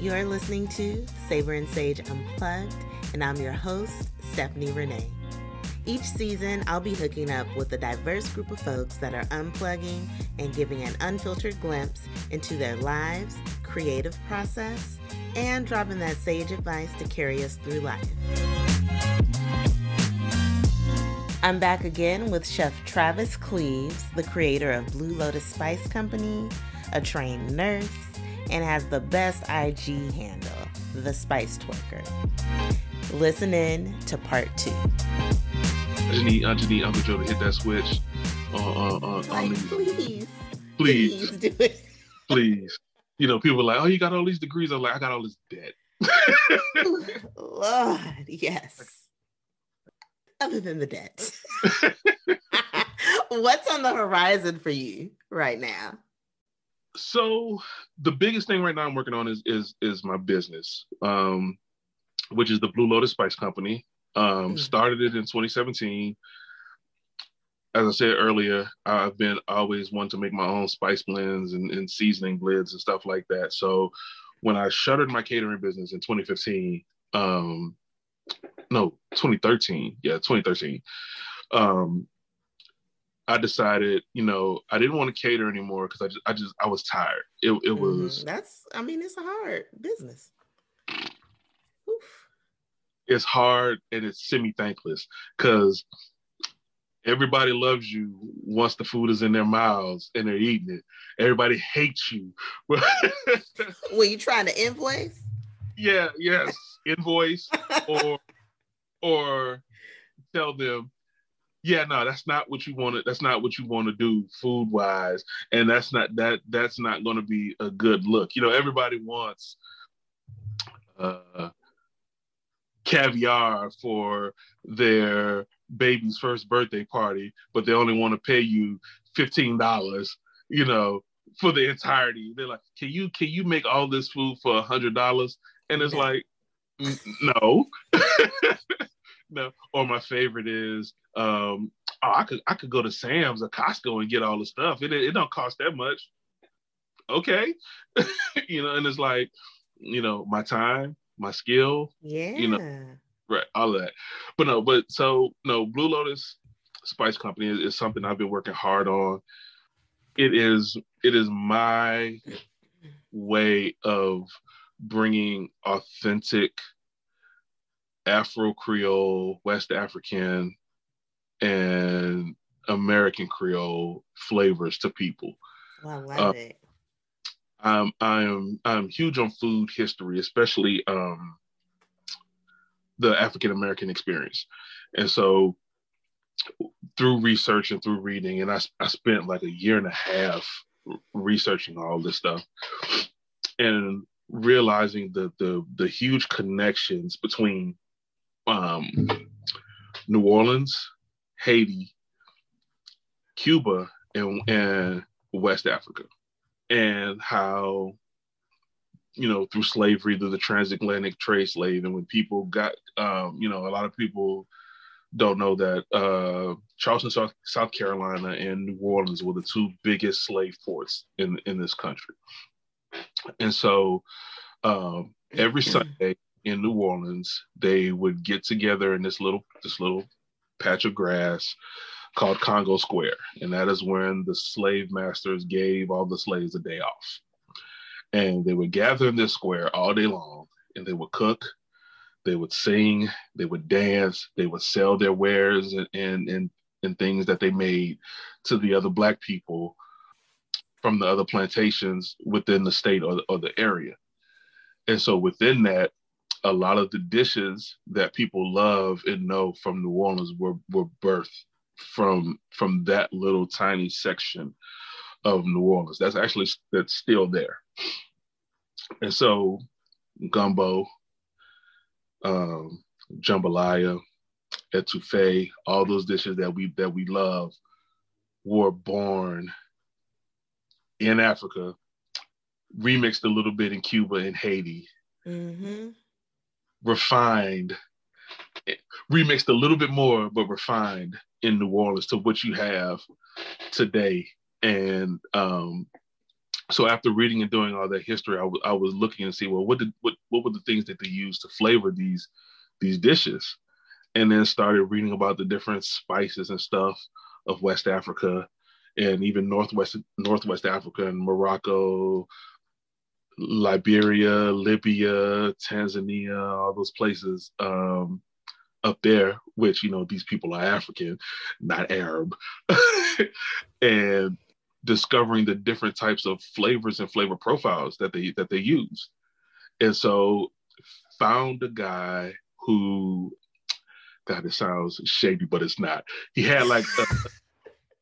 You're listening to Savor and Sage Unplugged, and I'm your host, Stephanie Renee. Each season, I'll be hooking up with a diverse group of folks that are unplugging and giving an unfiltered glimpse into their lives, creative process, and dropping that sage advice to carry us through life. I'm back again with Chef Travis Cleaves, the creator of Blue Lotus Spice Company, a trained nurse, and has the best IG handle, The Spice Twerker. Listen in to part two. I just need, I just need Uncle Joe to hit that switch. Uh, uh, uh, like, please, please, please do it. please. You know, people are like, oh, you got all these degrees. I'm like, I got all this debt. Lord, yes other than the debt. What's on the horizon for you right now? So the biggest thing right now I'm working on is is is my business, um, which is the Blue Lotus Spice Company. Um, mm. Started it in 2017. As I said earlier, I've been always one to make my own spice blends and, and seasoning blends and stuff like that. So when I shuttered my catering business in 2015, um, no 2013 yeah 2013 um i decided you know i didn't want to cater anymore because i just i just i was tired. It, it mm-hmm. was that's i mean it's a hard business. Oof. it's hard and it's semi-thankless because everybody loves you once the food is in their mouths and they're eating it. Everybody hates you. Were you trying to invoice? Yeah yes. Invoice or or tell them yeah no that's not what you want to that's not what you want to do food wise and that's not that that's not going to be a good look. You know everybody wants uh caviar for their baby's first birthday party but they only want to pay you $15 you know for the entirety. They're like can you can you make all this food for a hundred dollars? And it's like no no. Or my favorite is um, oh, I could I could go to Sam's or Costco and get all the stuff. It it don't cost that much. Okay, you know, and it's like, you know, my time, my skill, yeah, you know, right, all of that. But no, but so no, Blue Lotus Spice Company is, is something I've been working hard on. It is it is my way of bringing authentic Afro Creole, West African, and American Creole flavors to people. Oh, I love uh, it. I'm I'm I'm huge on food history, especially um, the African American experience, and so through research and through reading, and I I spent like a year and a half researching all this stuff, and realizing the the the huge connections between um, New Orleans, Haiti, Cuba, and, and West Africa, and how you know through slavery, through the transatlantic trade slave, and when people got, um, you know, a lot of people don't know that uh, Charleston, South, South Carolina, and New Orleans were the two biggest slave ports in in this country, and so um, every Sunday in New Orleans, they would get together in this little this little patch of grass called Congo Square, and that is when the slave masters gave all the slaves a day off. And they would gather in this square all day long, and they would cook, they would sing, they would dance, they would sell their wares and and and, and things that they made to the other black people from the other plantations within the state or or the area. And so within that, a lot of the dishes that people love and know from New Orleans were were birthed from from that little tiny section of New Orleans. That's actually that's still there. And so gumbo, um, jambalaya, etouffee, all those dishes that we that we love were born in Africa, remixed a little bit in Cuba and Haiti, mm-hmm refined, remixed a little bit more, but refined in New Orleans to what you have today. And um, so after reading and doing all that history, I, w- I was looking and see well, what did what what were the things that they used to flavor these these dishes, and then started reading about the different spices and stuff of West Africa, and even Northwest Northwest Africa and Morocco, Liberia, Libya, Tanzania, all those places um, up there, which you know these people are African, not Arab, and discovering the different types of flavors and flavor profiles that they that they use. And so found a guy who God, it sounds shady, but it's not. He had like a,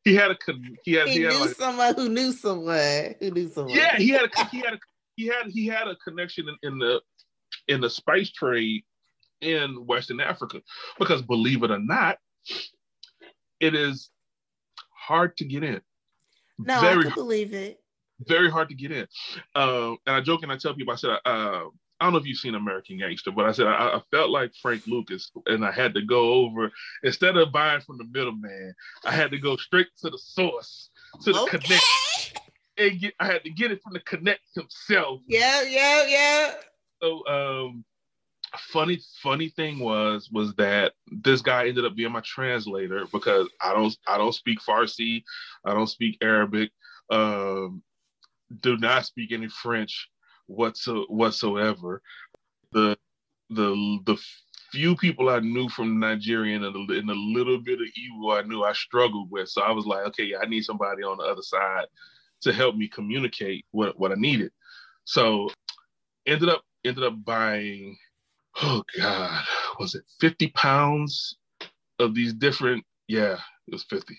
he had a he had he, he had knew like, someone who knew someone who knew someone. yeah he had a he had a he had he had a connection in, in the in the spice trade in Western Africa because believe it or not, it is hard to get in. no, very I can believe it. very hard to get in. Uh, and I joke and I tell people, I said, uh, I don't know if you've seen American Gangster, but I said I, I felt like Frank Lucas, and I had to go over instead of buying from the middleman, I had to go straight to the source, to the Okay. connect, and get. I had to get it from the connect himself. Yeah, yeah, yeah. So, um, funny, funny thing was was that this guy ended up being my translator because I don't, I don't speak Farsi, I don't speak Arabic, um, do not speak any French whatso- whatsoever. The the the few people I knew from Nigerian and the, and the little bit of evil I knew I struggled with. So I was like, okay, I need somebody on the other side to help me communicate what, what I needed. So ended up ended up buying, oh God, was it 50 pounds of these different, yeah, it was 50. It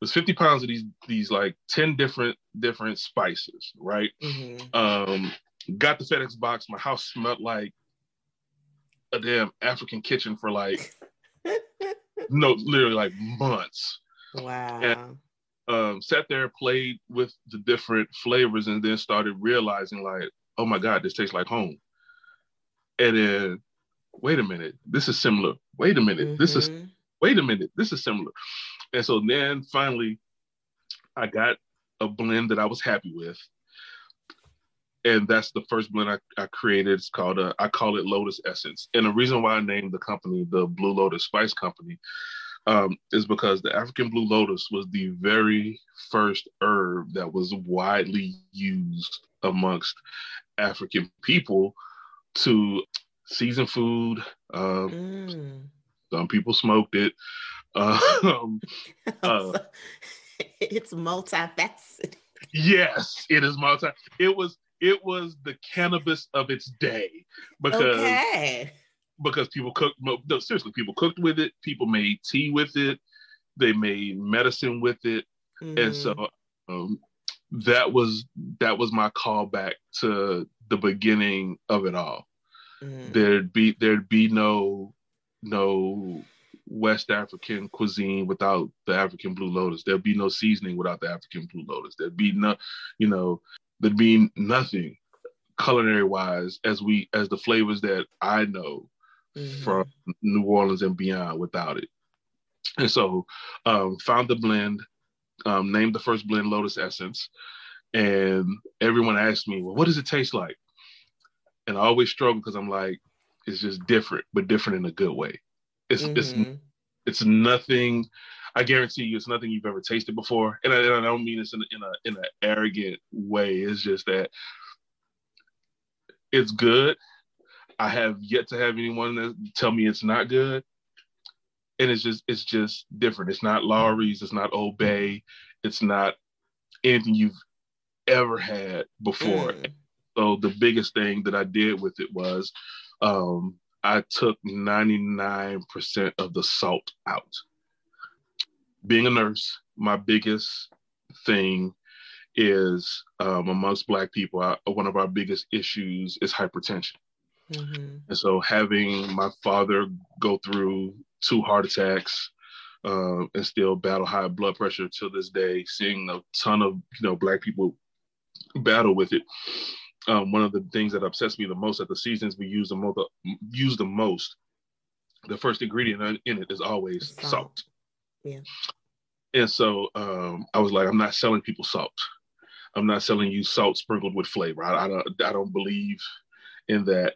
was 50 pounds of these these like 10 different different spices, right? hmm um, got the FedEx box. My house smelled like a damn African kitchen for like no, literally like months. Wow. Um, sat there, played with the different flavors, and then started realizing like, oh my god, this tastes like home. And then, wait a minute, this is similar. Wait a minute, this is Mhm. wait a minute, this is similar. And so then finally, I got a blend that I was happy with. And that's the first blend I, I created. It's called, a, I call it Lotus Essence. And the reason why I named the company the Blue Lotus Spice Company um, is because the African Blue Lotus was the very first herb that was widely used amongst African people to season food. Um, Mm. some people smoked it. Um, Uh, it's multifaceted. yes, it is multi. It was it was the cannabis of its day because Okay. Because people cooked. No, no, seriously, people cooked with it. People made tea with it. They made medicine with it, and Mhm. so um, that was that was my callback to the beginning of it all. Mhm. There'd be there'd be no no West African cuisine without the African blue lotus. There'd be no seasoning without the African blue lotus. There'd be no, you know, there'd be nothing culinary wise as we as the flavors that I know Mhm. from New Orleans and beyond without it. And so um, found the blend, um, named the first blend Lotus Essence, and everyone asked me, "Well, what does it taste like?" And I always struggle because I'm like, it's just different, but different in a good way. It's it's Mhm. it's nothing. I guarantee you, it's nothing you've ever tasted before, and I, and I don't mean this in, a- in a in an arrogant way. It's just that it's good. I have yet to have anyone that tell me it's not good, and it's just it's just different. It's not Lawry's. It's not Old Bay. It's not anything you've ever had before. Mm. So the biggest thing that I did with it was um, I took 99% of the salt out. Being a nurse, my biggest thing is um, amongst Black people, I, one of our biggest issues is hypertension. Mhm. And so having my father go through two heart attacks um, and still battle high blood pressure to this day, seeing a ton of you know Black people battle with it. Um, one of the things that upsets me the most at the seasons we use the most, use the most, the first ingredient in it is always Salt. salt. Yeah. And so um, I was like, I'm not selling people salt. I'm not selling you salt sprinkled with flavor. I, I don't I don't believe in that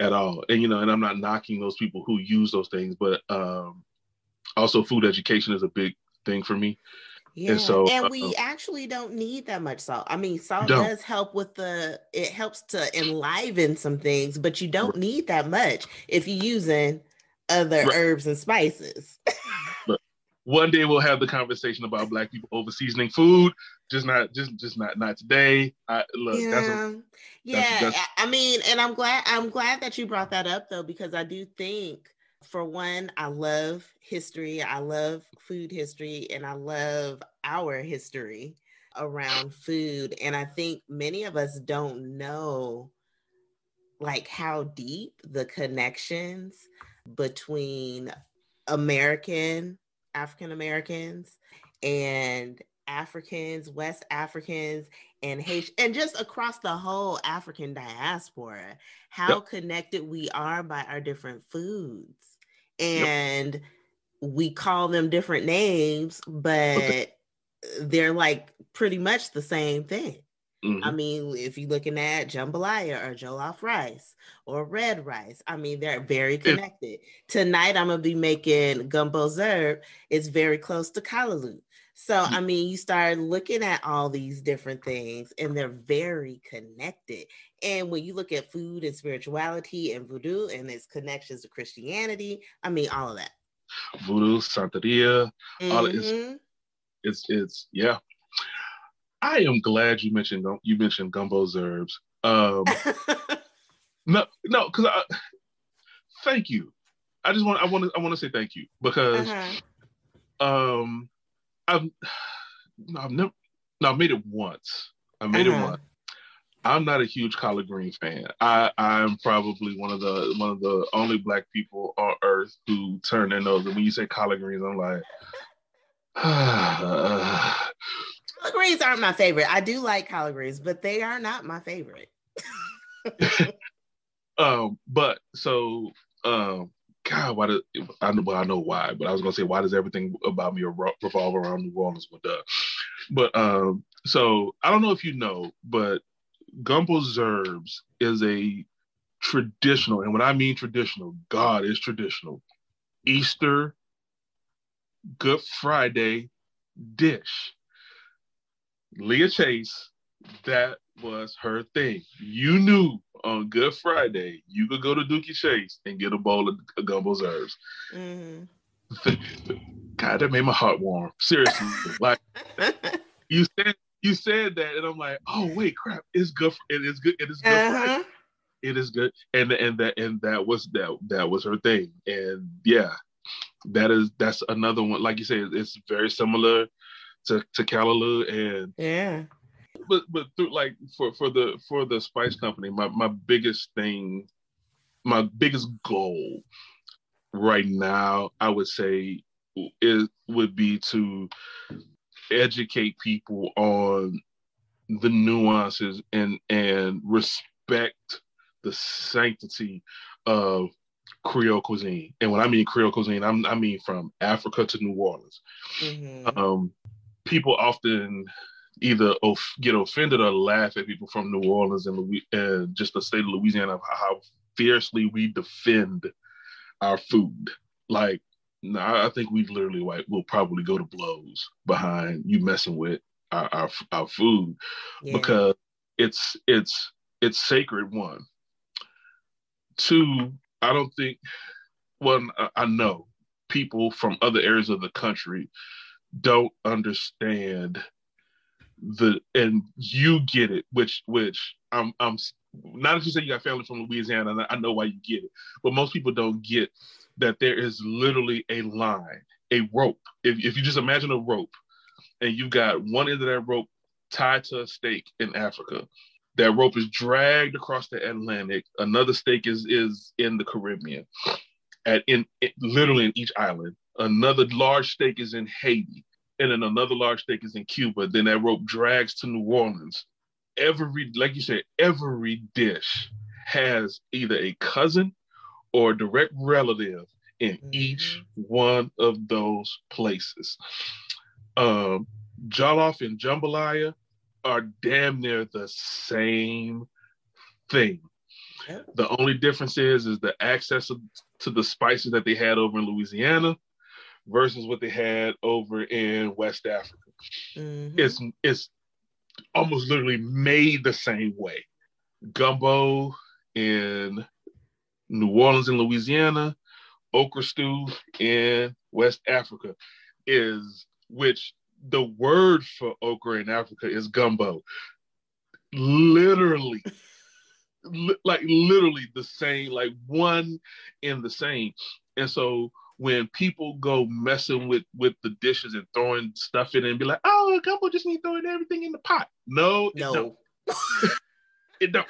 at all. And you know, and I'm not knocking those people who use those things, but um, also food education is a big thing for me. Yeah, and, so, and we uh, actually don't need that much salt. I mean, salt does help with the it helps to enliven some things, but you don't right. need that much if you're using other right. herbs and spices. but one day we'll have the conversation about black people over seasoning food. Just not just just not not today. I look yeah. That's a, yeah. That's, that's, I mean, and I'm glad I'm glad that you brought that up though, because I do think for one, I love history. I love food history and I love our history around food. And I think many of us don't know like how deep the connections between American, African Americans, and Africans, West Africans, and Haitian, and just across the whole African diaspora, how yep. connected we are by our different foods. And yep. we call them different names, but okay. they're like pretty much the same thing. Mm-hmm. I mean, if you're looking at jambalaya or jollof rice or red rice, I mean, they're very connected. It, Tonight, I'm gonna be making gumbo z'herbes. It's very close to callaloo. So. I mean, you start looking at all these different things, and they're very connected. And when you look at food and spirituality and voodoo and its connections to Christianity, I mean, all of that. Voodoo, Santeria, mm-hmm. all it's, it's it's yeah. I am glad you mentioned you mentioned gumbo Herbs. Um, no, no, because I thank you. I just want I want to I want to say thank you because uh-huh. um I've I've never no, I've made it once. I made uh-huh. it once. I'm not a huge collard green fan. I I'm probably one of the one of the only black people on earth who turn their nose. And when you say collard greens, I'm like, collard greens aren't my favorite. I do like collard greens, but they are not my favorite. um, but so um, God, why does I know? Well, I know why, but I was gonna say, why does everything about me revolve around New Orleans? But uh, but um, so I don't know if you know, but gumbo z'herbes is a traditional, and when I mean traditional, God is traditional. Easter, Good Friday dish. Leah Chase, that was her thing. You knew on Good Friday you could go to Dooky Chase and get a bowl of gumbo z'herbes. Mm-hmm. God, that made my heart warm. Seriously, like you said, you said that, and I'm like, oh wait, crap, it's good. For, it is good. It is good. Uh-huh. It is good, and and that and that was that that was her thing, and yeah, that is that's another one. Like you said, it's very similar to to Callaloo, and yeah, but but through like for for the for the spice company, my my biggest thing, my biggest goal right now, I would say, it would be to educate people on the nuances and and respect the sanctity of Creole cuisine. And when I mean Creole cuisine, I'm, i mean from Africa to New Orleans. Mm-hmm. Um, people often either of, get offended or laugh at people from New Orleans and, Louis, and just the state of Louisiana, how fiercely we defend our food. Like, no, I think we literally like will probably go to blows behind you messing with our our, our food yeah. because it's it's it's sacred. One, two. I don't think. Well, I know people from other areas of the country don't understand the and you get it, which which I'm I'm not that you say you got family from Louisiana, I know why you get it, but most people don't get that there is literally a line, a rope. If if you just imagine a rope, and you've got one end of that rope tied to a stake in Africa, that rope is dragged across the Atlantic. Another stake is is in the Caribbean, at in, in literally in each island. Another large stake is in Haiti and then another large stake is in Cuba. Then that rope drags to New Orleans. Every, like you said, every dish has either a cousin or a direct relative in mm-hmm. each one of those places. Um, jollof and jambalaya, are damn near the same thing. Yep. The only difference is is the access to the spices that they had over in Louisiana versus what they had over in West Africa. Mm-hmm. It's it's almost literally made the same way. Gumbo in New Orleans and Louisiana, okra stew in West Africa is which the word for okra in Africa is gumbo. Literally, li- like literally the same, like one in the same. And so when people go messing with with the dishes and throwing stuff in and be like, oh, gumbo just need throwing everything in the pot. No, no, it don't. it don't.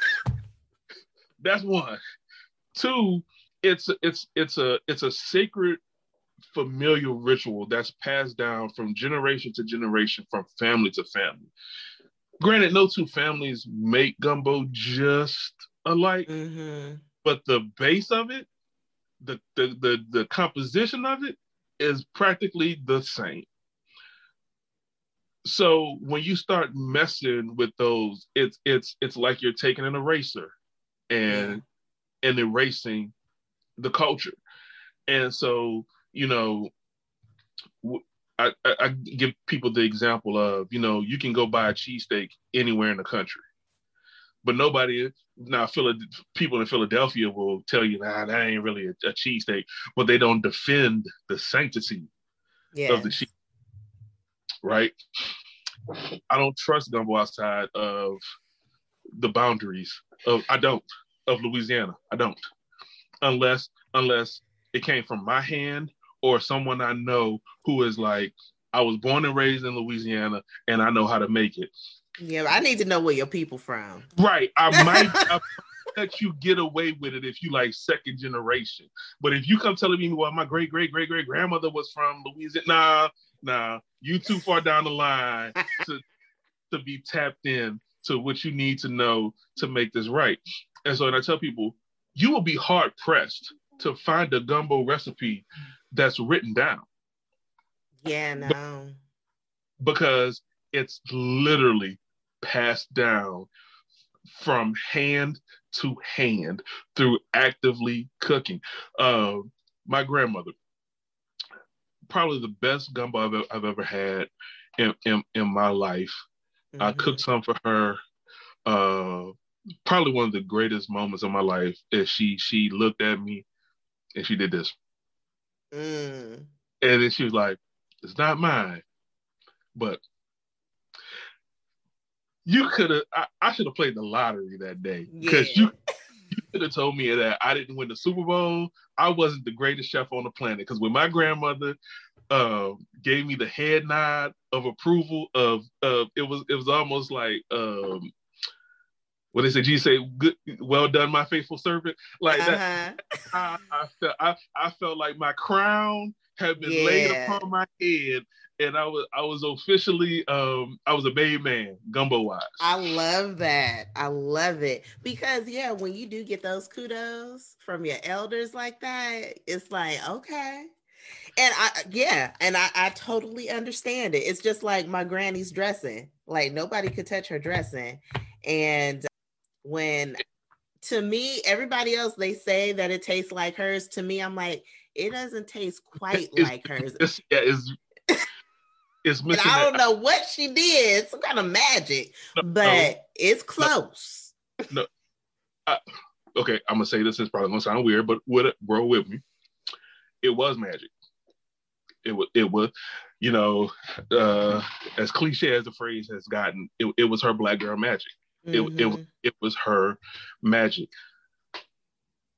That's one. Two, it's it's it's a it's a sacred familial ritual that's passed down from generation to generation, from family to family. Granted, no two families make gumbo just alike, mm-hmm. but the base of it, the, the the the composition of it is practically the same. So when you start messing with those, it's it's it's like you're taking an eraser and yeah. and erasing the culture. And so you know, I, I, I give people the example of, you know, you can go buy a cheesesteak anywhere in the country, but nobody now people in Philadelphia will tell you, nah, that ain't really a, a cheesesteak, but they don't defend the sanctity of the cheese, right? I don't trust gumbo outside of the boundaries of I don't of Louisiana. I don't, unless unless it came from my hand or someone I know who is like, I was born and raised in Louisiana and I know how to make it. Yeah, I need to know where your people from. Right. I might I let you get away with it if you like second generation. But if you come telling me, well, my great great great great grandmother was from Louisiana, nah, nah, you too far down the line to to be tapped in to what you need to know to make this right. And so, and I tell people, you will be hard pressed to find a gumbo recipe that's written down. Yeah, no. Because it's literally passed down from hand to hand through actively cooking. Uh, my grandmother, probably the best gumbo I've, I've ever had in, in, in my life. Mm-hmm. I cooked some for her. Uh, probably one of the greatest moments of my life is she she looked at me and she did this. Mm. And then she was like, it's not mine. But you could have, I, I should have played the lottery that day because yeah. you, you could have told me that I didn't win the Super Bowl. I wasn't the greatest chef on the planet because when my grandmother uh, gave me the head nod of approval of, of it was it was almost like um, when they say Jesus say good well done my faithful servant like uh-huh. that I, I, felt I, I felt like my crown had been yeah. laid upon my head and I was I was officially um I was a made man gumbo wise. I love that. I love it because yeah, when you do get those kudos from your elders like that, it's like okay. And I yeah, and I, I totally understand it. It's just like my granny's dressing. Like nobody could touch her dressing. And when to me, everybody else they say that it tastes like hers. To me, I'm like, it doesn't taste quite it's, like hers. It's, yeah, it's it's missing. And I don't that. know what she did, some kind of magic, no, but no, it's close. No, I, okay, I'm gonna say this is probably gonna sound weird, but with it, bro, with me, it was magic. It was, it was, you know, uh, as cliche as the phrase has gotten, it, it was her black girl magic. Mm-hmm. It, it, it was her magic.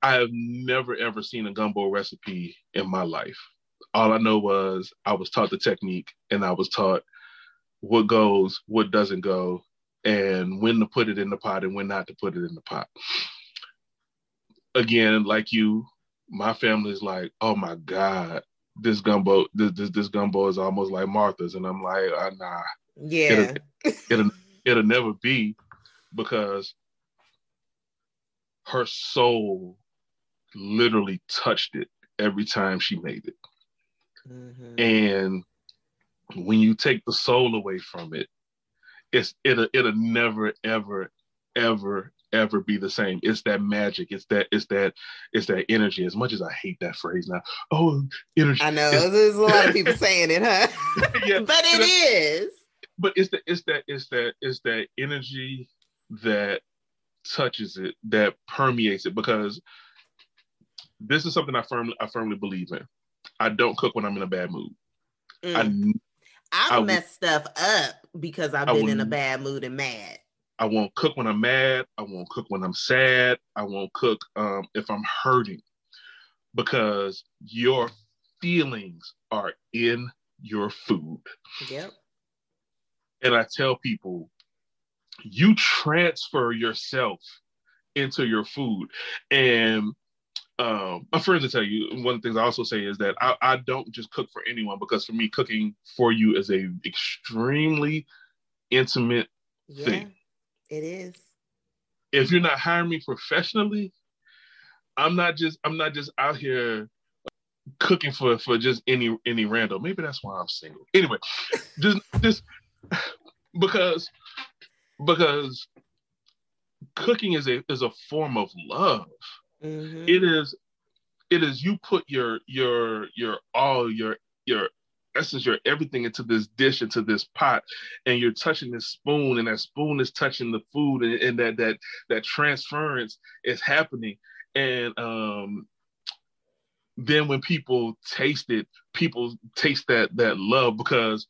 I have never ever seen a gumbo recipe in my life. All I know was I was taught the technique and I was taught what goes, what doesn't go, and when to put it in the pot and when not to put it in the pot. Again, like you, my family is like, oh my God, this gumbo, this this, this gumbo is almost like Martha's. And I'm like, uh, nah. Yeah. It'll, it'll, it'll never be because her soul literally touched it every time she made it. Mm-hmm. And when you take the soul away from it, it's it'll it'll never ever ever ever be the same. It's that magic. It's that it's that it's that energy. As much as I hate that phrase now, oh energy. I know there's a lot of people saying it, huh? yeah, but it is. But it's that it's that it's that it's that energy that touches it, that permeates it. Because this is something I firmly I firmly believe in. I don't cook when I'm in a bad mood. Mm. I, I've messed stuff up because I've been in a bad mood and mad. I won't cook when I'm mad. I won't cook when I'm sad. I won't cook um, if I'm hurting because your feelings are in your food. Yep. And I tell people, you transfer yourself into your food. And um, my friends will tell you one of the things I also say is that I, I don't just cook for anyone because for me, cooking for you is a extremely intimate yeah. thing. It is. If you're not hiring me professionally, I'm not just I'm not just out here cooking for for just any any random. Maybe that's why I'm single. Anyway, just just because because cooking is a is a form of love. Mm-hmm. It is it is you put your your your all your your essence your everything into this dish into this pot and you're touching this spoon and that spoon is touching the food and, and that that that transference is happening and um then when people taste it people taste that that love because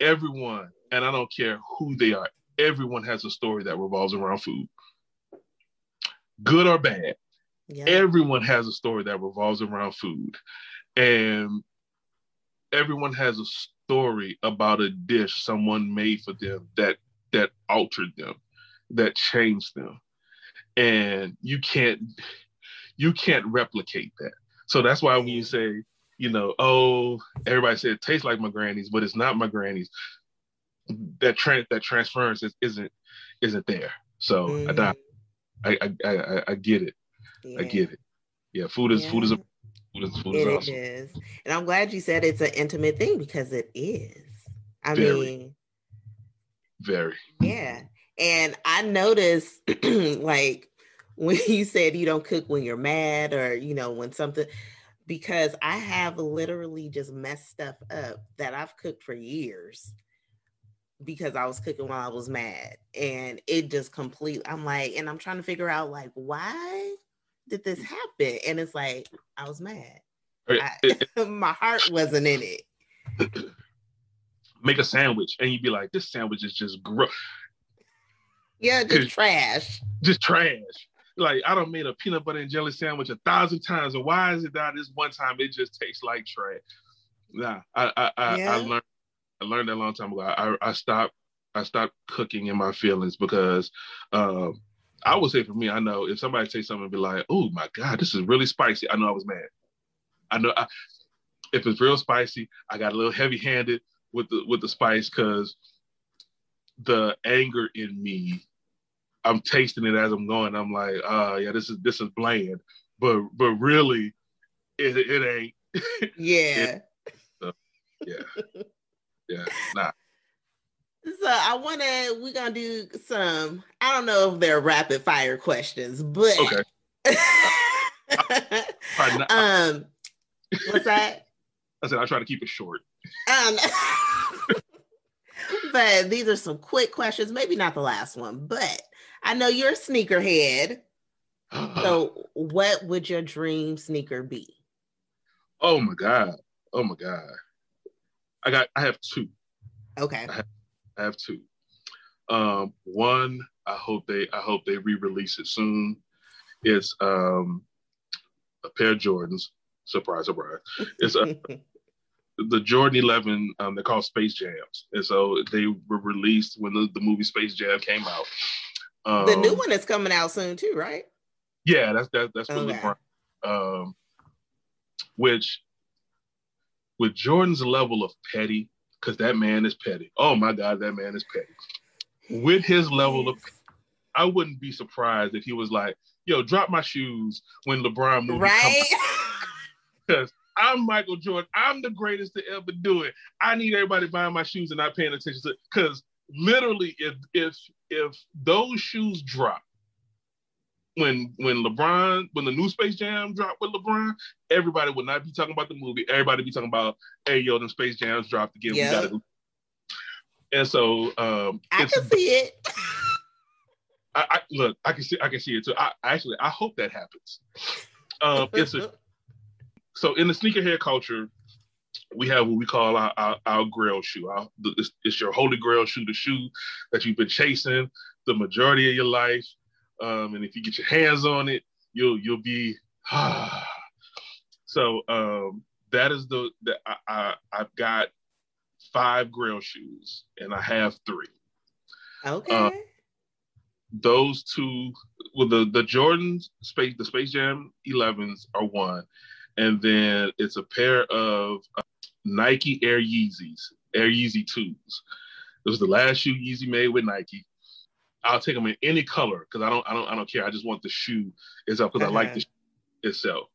everyone and i don't care who they are everyone has a story that revolves around food good or bad yeah. everyone has a story that revolves around food and everyone has a story about a dish someone made for them that that altered them, that changed them. And you can't you can't replicate that. So that's why when you say, you know, oh, everybody said it tastes like my granny's, but it's not my granny's. That trans that transference is, isn't isn't there. So mm. I, I, I I I get it. Yeah. I get it. Yeah, food is yeah. food is a Food is, food is it awesome. is. And I'm glad you said it's an intimate thing because it is. I very, mean, very. Yeah. And I noticed like when you said you don't cook when you're mad or, you know, when something, because I have literally just messed stuff up that I've cooked for years because I was cooking while I was mad. And it just completely, I'm like, and I'm trying to figure out like, why? Did this happen? And it's like, I was mad. I, my heart wasn't in it. Make a sandwich and you'd be like, this sandwich is just gross. Yeah, just trash. Just trash. Like I don't made a peanut butter and jelly sandwich a thousand times, and why is it that this one time it just tastes like trash? Nah, I I I, yeah. I learned I learned that a long time ago. I I stopped I stopped cooking in my feelings because um, I would say for me, I know if somebody say something and be like, "Oh my god, this is really spicy," I know I was mad. I know I, if it's real spicy, I got a little heavy handed with the with the spice because the anger in me, I'm tasting it as I'm going. I'm like, "Oh yeah, this is this is bland," but but really, it it ain't. Yeah. it, yeah. Yeah. Nah. So I want to. We're gonna do some. I don't know if they're rapid fire questions, but okay. um, what's that? I said I try to keep it short. Um, but these are some quick questions. Maybe not the last one, but I know you're a sneakerhead. so, what would your dream sneaker be? Oh my god! Oh my god! I got. I have two. Okay. I have, I have two. Um, one, I hope they I hope they re-release it soon. It's um, a pair of Jordans. Surprise, surprise. It's a, the Jordan 11. Um, they're called Space Jams, and so they were released when the, the movie Space Jam came out. Um, the new one is coming out soon too, right? Yeah, that's that, that's really okay. Um, which with Jordan's level of petty, because that man is petty. Oh my God, that man is petty. With his level of, I wouldn't be surprised if he was like, "Yo, drop my shoes when LeBron movie right?" Because I'm Michael Jordan. I'm the greatest to ever do it. I need everybody buying my shoes and not paying attention to because literally, if if if those shoes drop when when LeBron when the new Space Jam dropped with LeBron, everybody would not be talking about the movie. Everybody be talking about, hey yo, them Space Jams dropped again. Yep. We gotta. And so um, I can see it. I, I, look, I can see, I can see it too. I actually, I hope that happens. Um, it's a, so in the sneakerhead culture, we have what we call our, our, our grail shoe. Our, it's, it's, your holy grail shoe, the shoe that you've been chasing the majority of your life. Um, and if you get your hands on it, you'll you'll be. so um, that is the that I, I I've got five grail shoes and I have three. Okay. Uh, those two, well, the the Jordan space the Space Jam 11s are one, and then it's a pair of uh, Nike Air Yeezys, Air Yeezy twos. It was the last shoe Yeezy made with Nike. I'll take them in any color because I don't I don't I don't care. I just want the shoe itself because uh-huh. I like the uh-huh. itself.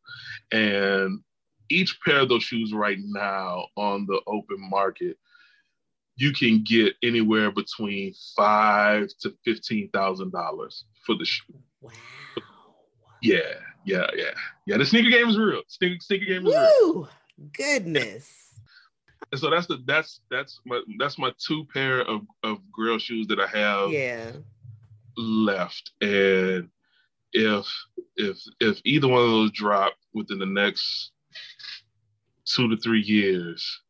And each pair of those shoes right now on the open market, you can get anywhere between five to fifteen thousand dollars for the shoe. Wow. Yeah, yeah, yeah, yeah. The sneaker game is real. Sneaker sneaker game is Woo! real. Goodness. And so that's the that's that's my that's my two pair of of grail shoes that I have. Yeah. Left, and if if if either one of those drop within the next two to three years,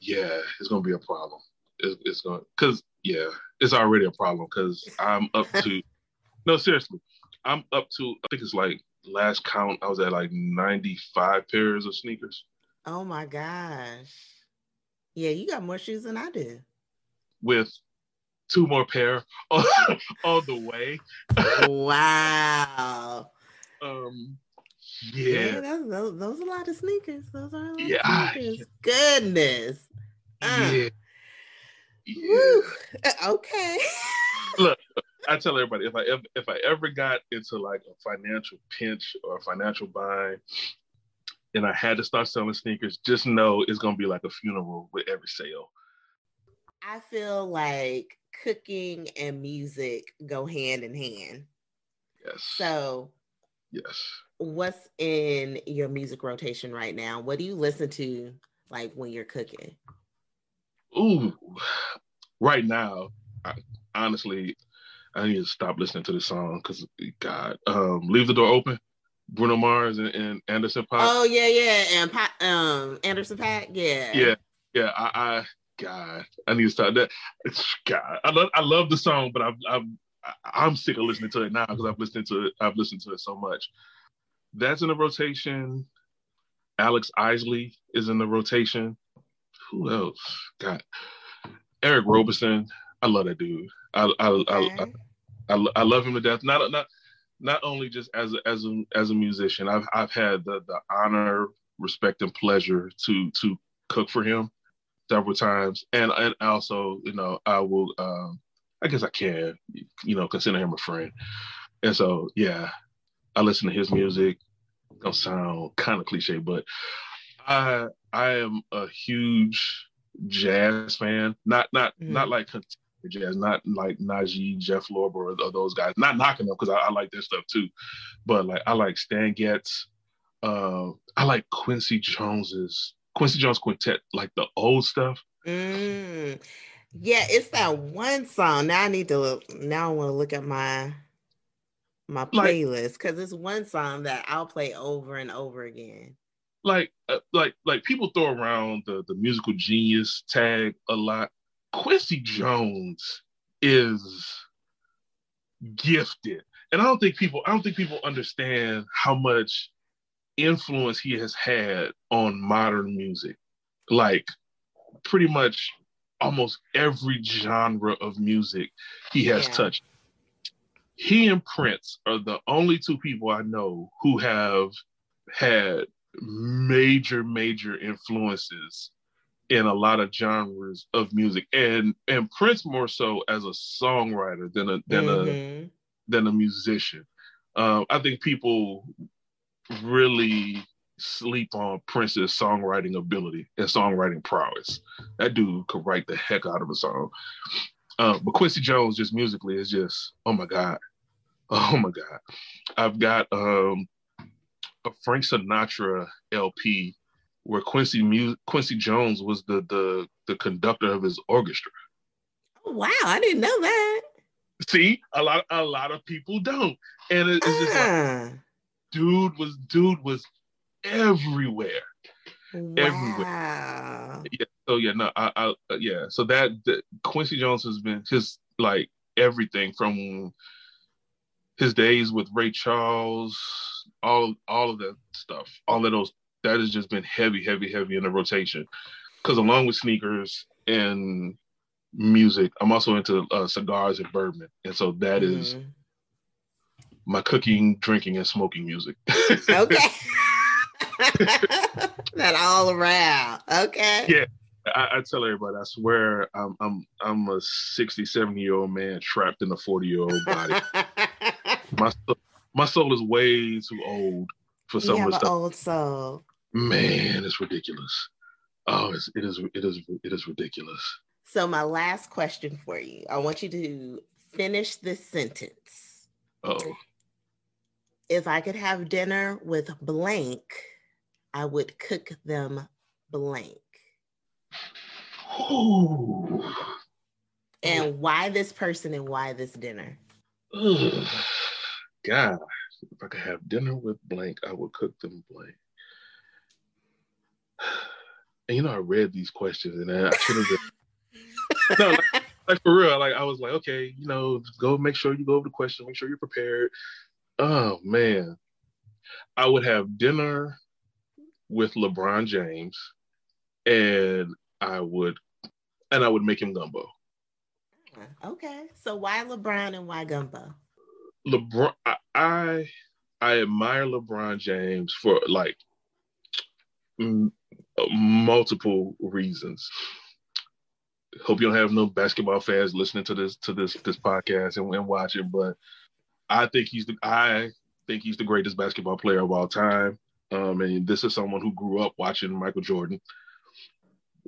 yeah, it's gonna be a problem. It, it's gonna because yeah, it's already a problem because I'm up to no seriously, I'm up to I think it's like last count I was at like 95 pairs of sneakers. Oh my gosh. Yeah, you got more shoes than I do. With two more pair on, on the way. wow. Um yeah. yeah those, those, are a lot of sneakers. Those are a lot yeah, of sneakers. Goodness. Uh. Yeah. yeah. Okay. Look, I tell everybody if I ever if I ever got into like a financial pinch or a financial bind, and I had to start selling sneakers, just know it's gonna be like a funeral with every sale. I feel like cooking and music go hand in hand. Yes. So, yes. What's in your music rotation right now? What do you listen to like when you're cooking? Ooh, right now, I, honestly, I need to stop listening to the song because God, um, leave the door open. Bruno Mars and, and Anderson .Paak. Oh yeah, yeah, and pa- um Anderson .Paak, yeah. Yeah, yeah. I, I God, I need to start that. God, I love I love the song, but I'm I'm I'm sick of listening to it now because I've listened to it. I've listened to it so much. That's in the rotation. Alex Isley is in the rotation. Who else? God, Eric Roberson. I love that dude. I I, okay. I, I, I, I love him to death. Not not not only just as a, as a, as a musician, I've I've had the the honor, respect, and pleasure to to cook for him several times, and and also you know I will um, I guess I can you know consider him a friend, and so yeah, I listen to his music. Don't sound kind of cliche, but I I am a huge jazz fan. Not not mm-hmm. not like jazz, not like Najee, Jeff Lorber, or, or those guys. Not knocking them because I, I, like their stuff too, but like I like Stan Getz. Uh, I like Quincy Jones's Quincy Jones Quintet, like the old stuff. Mm. Yeah, it's that one song. Now I need to look, now I want to look at my my playlist because like, it's one song that I'll play over and over again. Like, uh, like, like people throw around the the musical genius tag a lot. Quincy Jones is gifted. And I don't think people I don't think people understand how much influence he has had on modern music. Like pretty much almost every genre of music he has yeah. touched. He and Prince are the only two people I know who have had major, major influences in a lot of genres of music, and and Prince more so as a songwriter than a than mm-hmm. a than a musician. Um, I think people really sleep on Prince's songwriting ability and songwriting prowess. That dude could write the heck out of a song. Uh, but Quincy Jones, just musically, is just oh my god, oh my god. I've got um, a Frank Sinatra LP where Quincy Mu- Quincy Jones was the the the conductor of his orchestra. Oh, wow, I didn't know that. See, a lot a lot of people don't, and it, it's just uh. like, dude was dude was everywhere. Wow. Everywhere. Yeah. So yeah, no, I, I yeah. So that, that Quincy Jones has been just like everything from his days with Ray Charles, all all of that stuff, all of those. That has just been heavy, heavy, heavy in the rotation. Because along with sneakers and music, I'm also into uh, cigars and bourbon, and so that mm. is my cooking, drinking, and smoking music. okay. that all around. Okay. Yeah. I, I, tell everybody, I swear I'm I'm I'm a 67 year old man trapped in a 40 year old body. my my soul is way too old for some of the stuff. Old soul. Man, it's ridiculous. Oh, it's, it is it is it is ridiculous. So my last question for you, I want you to finish this sentence. Oh. If I could have dinner with blank, I would cook them blank. Ooh. And why this person and why this dinner? God, if I could have dinner with blank, I would cook them blank. And you know, I read these questions and I should have no, like, like, for real. Like I was like, okay, you know, go make sure you go over the question, make sure you're prepared. Oh man, I would have dinner with LeBron James, and I would, and I would make him gumbo. Okay, so why LeBron and why gumbo? LeBron, I, I, admire LeBron James for like m- multiple reasons. Hope you don't have no basketball fans listening to this to this this podcast and, and watching, but I think he's the I think he's the greatest basketball player of all time. Um, and this is someone who grew up watching Michael Jordan.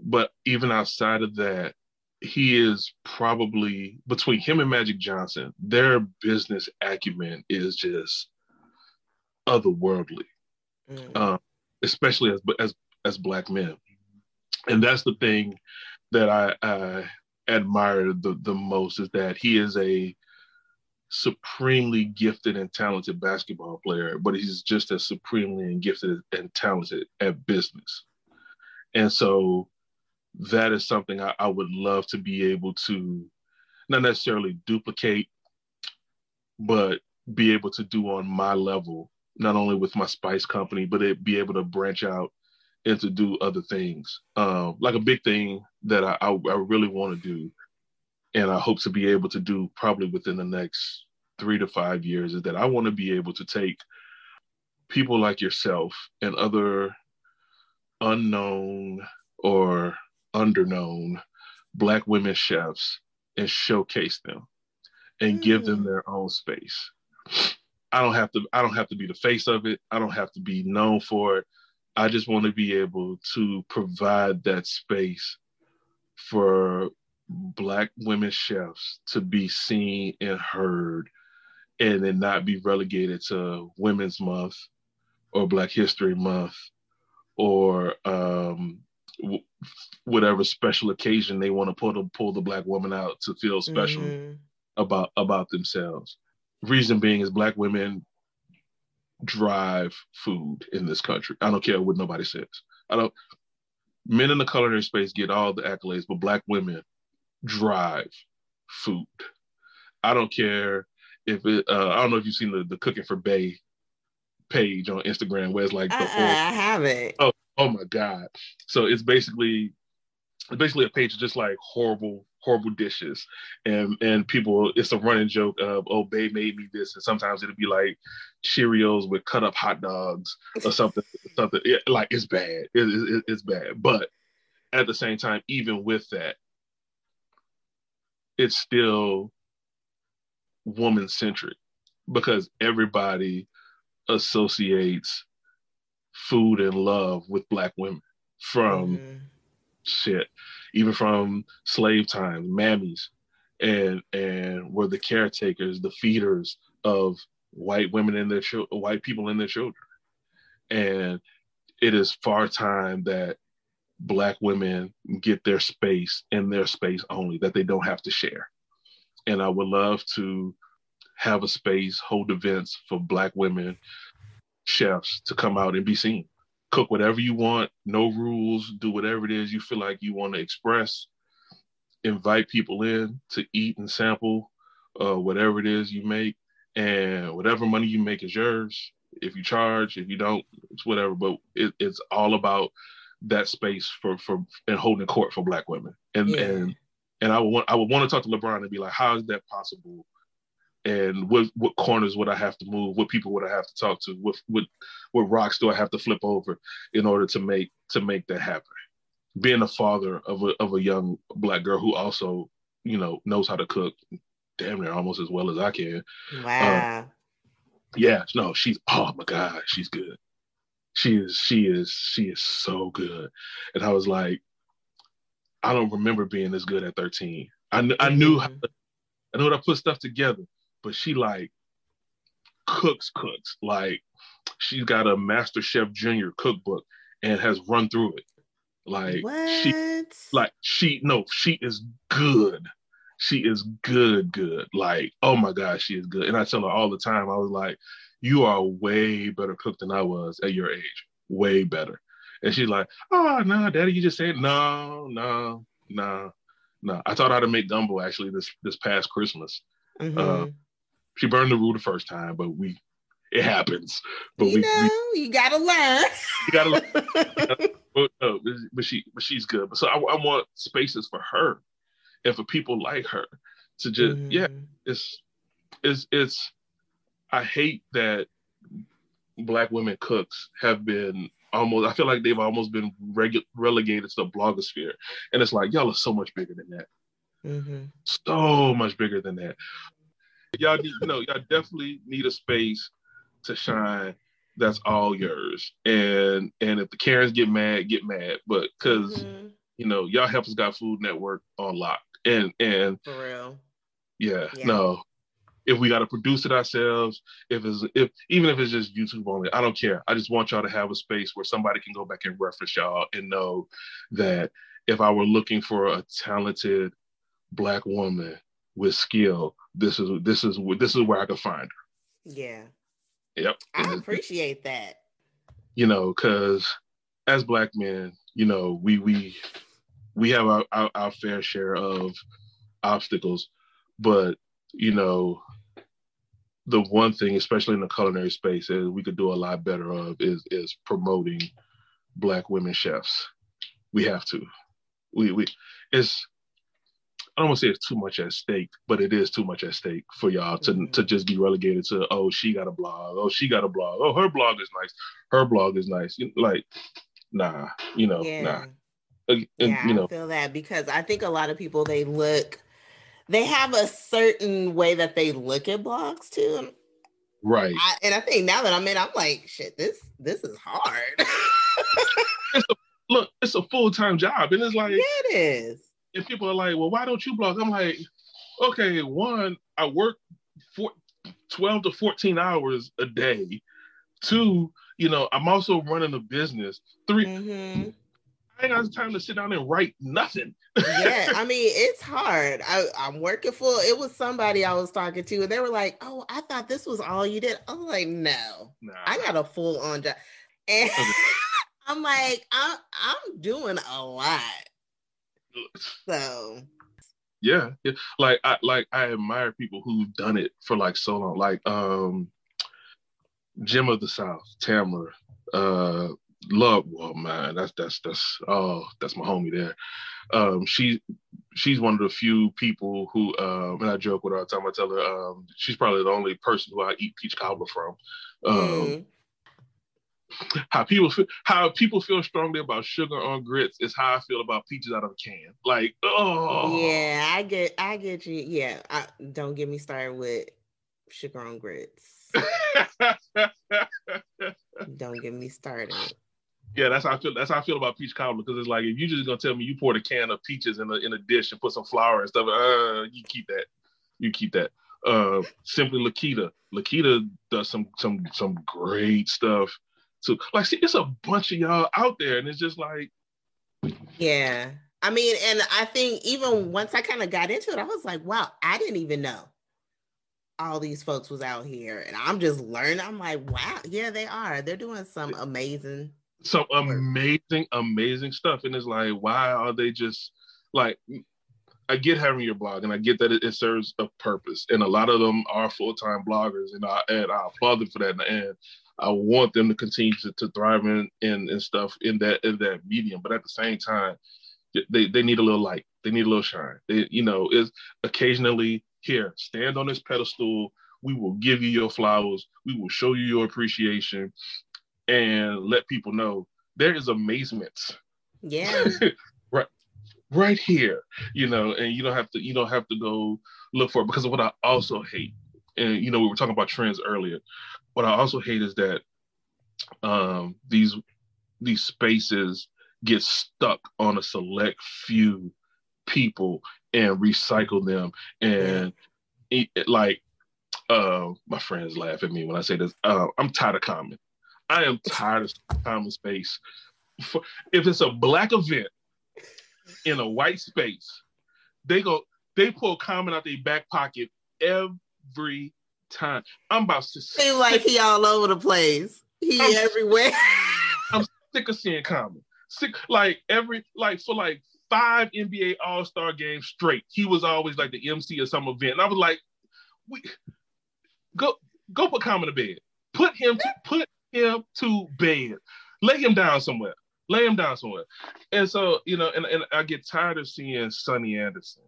But even outside of that, he is probably between him and Magic Johnson, their business acumen is just otherworldly, mm. uh, especially as as as black men. And that's the thing that I, I admire the the most is that he is a supremely gifted and talented basketball player, but he's just as supremely and gifted and talented at business. And so that is something I, I would love to be able to not necessarily duplicate, but be able to do on my level, not only with my spice company, but it be able to branch out and to do other things. Um, like a big thing that I, I, I really want to do and I hope to be able to do probably within the next three to five years is that I want to be able to take people like yourself and other unknown or underknown black women chefs and showcase them and mm. give them mm. their own space. I don't have to I don't have to be the face of it. I don't have to be known for it. I just want to be able to provide that space for black women chefs to be seen and heard and then not be relegated to women's month or black history month or um, w- whatever special occasion they want to pull the, pull the black woman out to feel special mm-hmm. about about themselves. Reason being is black women drive food in this country. I don't care what nobody says. I don't men in the culinary space get all the accolades but black women drive food. I don't care if it. Uh, I don't know if you've seen the, the cooking for Bae page on Instagram where it's like uh-uh, I haven't. Oh, oh my god! So it's basically it's basically a page of just like horrible horrible dishes and and people it's a running joke of oh Bae made me this and sometimes it'll be like cheerios with cut up hot dogs or something something it, like it's bad it, it, it's bad but at the same time even with that it's still woman centric because everybody associates food and love with black women from mm-hmm. shit even from slave times mammies and and were the caretakers, the feeders of white women and their children, white people and their children. And it is far time that black women get their space and their space only, that they don't have to share. And I would love to have a space, hold events for black women chefs to come out and be seen. Cook whatever you want, no rules, do whatever it is you feel like you want to express. Invite people in to eat and sample uh, whatever it is you make, and whatever money you make is yours. If you charge, if you don't, it's whatever. But it, it's all about that space for for and holding court for Black women. And yeah. and and I would want I would want to talk to LeBron and be like, how is that possible? And what what corners would I have to move? What people would I have to talk to? What what what rocks do I have to flip over in order to make to make that happen? Being a father of a of a young black girl who also you know knows how to cook damn near almost as well as I can. Wow. Um, yeah, no, she's oh my god, she's good. She is she is she is so good. And I was like, I don't remember being this good at 13. I, I knew how to, I knew how to put stuff together, but she like cooks cooks like she's got a MasterChef Junior cookbook and has run through it. Like what? she like she no she is good she is good, good. Like, oh my God, she is good. And I tell her all the time, I was like, you are way better cook than I was at your age. Way better. And she's like, oh no, daddy, you just said no, no, no, no. I taught her how to make gumbo actually this this past Christmas. Mm-hmm. Uh, she burned the roux the first time, but we it happens. But you we, know, we, you gotta learn. You gotta learn. but, uh, but she but she's good. But so I, I want spaces for her and for people like her to just mm-hmm. yeah it's it's it's i hate that black women cooks have been almost i feel like they've almost been regu- relegated to the blogosphere and it's like y'all are so much bigger than that mm-hmm. so much bigger than that y'all need you know y'all definitely need a space to shine that's all yours and and if the karens get mad get mad but because mm-hmm. you know y'all help us got food network on lock and and for real. Yeah, yeah. no. If we got to produce it ourselves, if it's if even if it's just YouTube only, I don't care. I just want y'all to have a space where somebody can go back and reference y'all and know that if I were looking for a talented black woman with skill, this is this is this is where I could find her. Yeah. Yep. I appreciate that. You know, because as black men, you know, we we we have our, our, our fair share of obstacles, but you know, the one thing, especially in the culinary space, is we could do a lot better of is is promoting black women chefs. We have to. We we it's I don't want to say it's too much at stake, but it is too much at stake for y'all to mm-hmm. to just be relegated to oh she got a blog, oh she got a blog, oh her blog is nice, her blog is nice. Like, nah, you know, yeah. nah. And, yeah, you know. I feel that because I think a lot of people they look, they have a certain way that they look at blogs too. Right. I, and I think now that I'm in, I'm like, shit, this this is hard. it's a, look, it's a full time job, and it's like yeah, it is. And people are like, well, why don't you blog? I'm like, okay, one, I work for 12 to 14 hours a day. Two, you know, I'm also running a business. 3 mm-hmm. I ain't got time to sit down and write nothing. yeah, I mean, it's hard. I, I'm working full. It was somebody I was talking to, and they were like, "Oh, I thought this was all you did." I was like, "No, nah. I got a full on job," and I'm like, I'm I'm doing a lot. So yeah, yeah, like I like I admire people who've done it for like so long, like um, Gem of the South, Tamara, uh, love well man. That's that's that's oh that's my homie there. Um she she's one of the few people who um and i joke with her all the time. I tell her um she's probably the only person who i eat peach cobbler from. Um mm. how people feel how people feel strongly about sugar on grits is how i feel about peaches out of a can. Like oh. Yeah i get i get you. Yeah I, don't get me started with sugar on grits. Don't get me started Yeah, that's how I feel. That's how I feel about peach cobbler because it's like if you just gonna tell me you poured a can of peaches in a in a dish and put some flour and stuff, uh, you keep that. You keep that. Uh, simply Lakita. Lakita does some some some great stuff. So like, see, it's a bunch of y'all out there, and it's just like, yeah. I mean, and I think even once I kind of got into it, I was like, wow, I didn't even know all these folks was out here, and I'm just learning. I'm like, wow, yeah, they are. They're doing some amazing, some amazing, amazing stuff, and it's like, why are they just like? I get having your blog, and I get that it, it serves a purpose, and a lot of them are full time bloggers, and I and I applaud them for that. And I want them to continue to, to thrive in, in and stuff in that in that medium. But at the same time, they, they need a little light. They need a little shine. They, you know, is occasionally here, stand on this pedestal. We will give you your flowers. We will show you your appreciation and let people know there is amazement. Yeah. right right here, you know, and you don't have to you don't have to go look for it because of what I also hate. And you know, we were talking about trends earlier. What I also hate is that um these these spaces get stuck on a select few people and recycle them and it, it, like uh my friends laugh at me when I say this. Uh, I'm tired of Common. I am tired of Common's face. For, if it's a black event in a white space, they go they pull Common out their back pocket every time. I'm about to seem like he all over the place. He I'm, everywhere. I'm sick of seeing Common. Sick like every like for like five NBA All Star games straight. He was always like the MC of some event, and I was like, "We go go put Common to bed. Put him to, put him to bed. Lay him down somewhere. Lay him down somewhere." And so you know, and, and I get tired of seeing Sunny Anderson.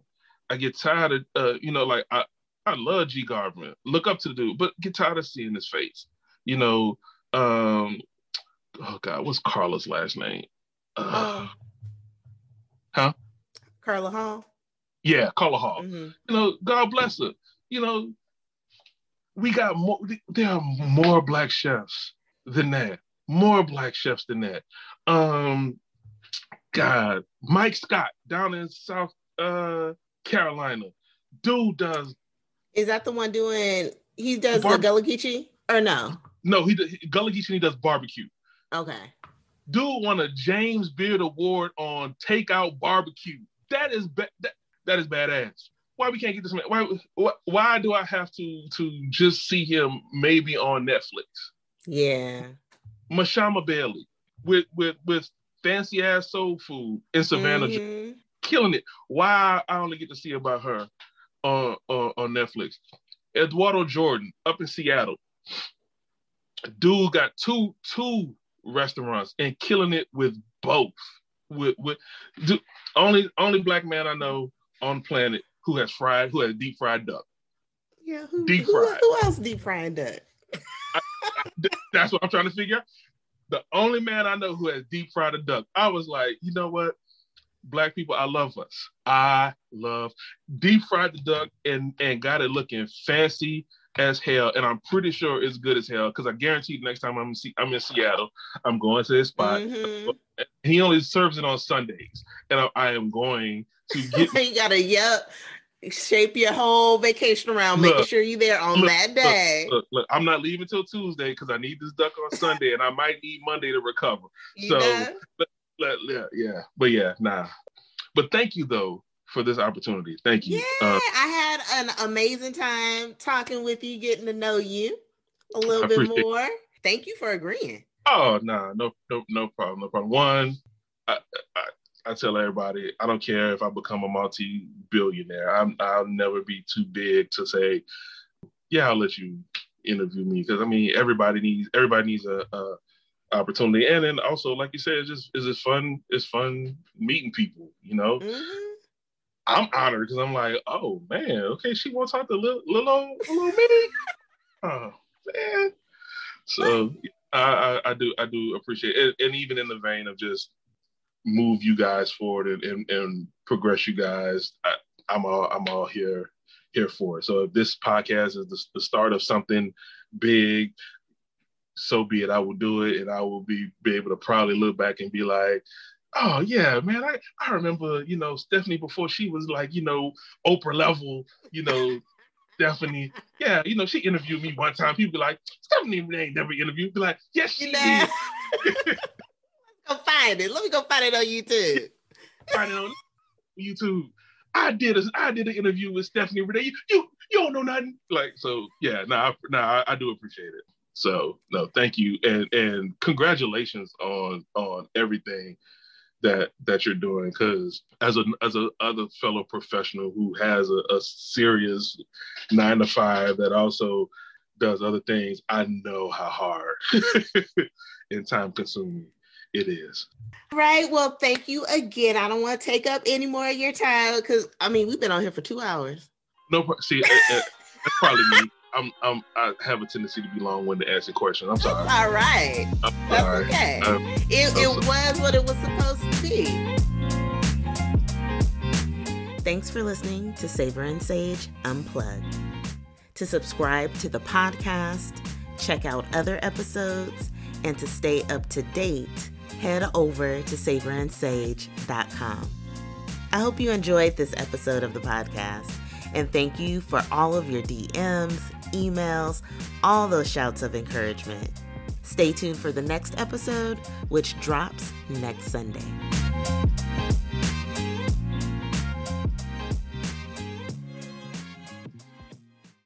I get tired of uh, you know, like I I love G Garvin. Look up to the dude, but get tired of seeing his face. You know, um, oh God, what's Carla's last name? Uh, Huh? Carla Hall. Yeah, Carla Hall. Mm-hmm. You know, God bless her. You know, we got more. There are more black chefs than that. More black chefs than that. Um, God, Mike Scott down in South uh Carolina. Dude does. Is that the one doing? He does the Gullah Geechee or no? No, he, he Gullah Geechee. He does barbecue. Okay dude won a James Beard Award on Takeout Barbecue. That is ba- that, that is badass. Why we can't get this man? Why, why why do I have to to just see him maybe on Netflix? Yeah. Mashama Bailey with with with fancy ass soul food in Savannah, mm-hmm. killing it. Why I only get to see about her on, on on Netflix? Eduardo Jordan up in Seattle. Dude got two two restaurants and killing it with both. With with do, only only black man I know on planet who has fried who has deep fried duck. Yeah, who, deep fried. Who, who else deep fried duck? I, I, that's what I'm trying to figure. The only man I know who has deep fried a duck. I was like, you know what? Black people, I love us. I love deep fried the duck and and got it looking fancy as hell, and I'm pretty sure it's good as hell because I guarantee next time I'm in, C- I'm in Seattle, I'm going to this spot. Mm-hmm. He only serves it on Sundays, and I, I am going to get. you gotta yep, shape your whole vacation around, look, making sure you're there on look, that day. Look, look, I'm not leaving till Tuesday because I need this duck on Sunday, and I might need Monday to recover. So, let, let, yeah, but yeah, nah. But thank you though for this opportunity. Thank you. Yeah, uh, I had an amazing time talking with you, getting to know you a little bit more. It. Thank you for agreeing. Oh no, no, no, no problem, no problem. One, I, I, I tell everybody, I don't care if I become a multi-billionaire. I'm, I'll never be too big to say, yeah, I'll let you interview me because I mean, everybody needs everybody needs a, a opportunity, and then also, like you said, it's just it's just fun. It's fun meeting people, you know. Mm-hmm I'm honored because I'm like, oh man, okay, she wants to talk to little little little me. oh man. So I, I, I do I do appreciate it, and even in the vein of just move you guys forward and, and, and progress you guys, I, I'm all I'm all here here for it. So if this podcast is the, the start of something big, so be it. I will do it, and I will be be able to probably look back and be like, oh yeah, man, I I remember you know Stephanie before she was like you know Oprah level, you know. Stephanie, yeah, you know, she interviewed me one time. People be like, Stephanie ain't never interviewed. Be like, yes, she did. Go find it. Let me go find it on YouTube. find it on YouTube. I did a I did an interview with Stephanie Renee. You you, you don't know nothing. Like so, yeah. Nah, nah, I, I do appreciate it. So no, thank you and and congratulations on on everything that that you're doing because as a as a other fellow professional who has a, a serious nine to five that also does other things, I know how hard and time consuming it is. Right. Well, thank you again. I don't want to take up any more of your time because I mean we've been on here for two hours. No, see, that's probably me. I'm, I'm, I have a tendency to be long-winded asking questions. I'm sorry. All right. I'm That's sorry. okay. Um, it, it was what it was supposed to be. Thanks for listening to Savor and Sage Unplugged. To subscribe to the podcast, check out other episodes, and to stay up to date, head over to savorandsage.com. I hope you enjoyed this episode of the podcast, and thank you for all of your DMs, emails, all those shouts of encouragement. Stay tuned for the next episode, which drops next Sunday.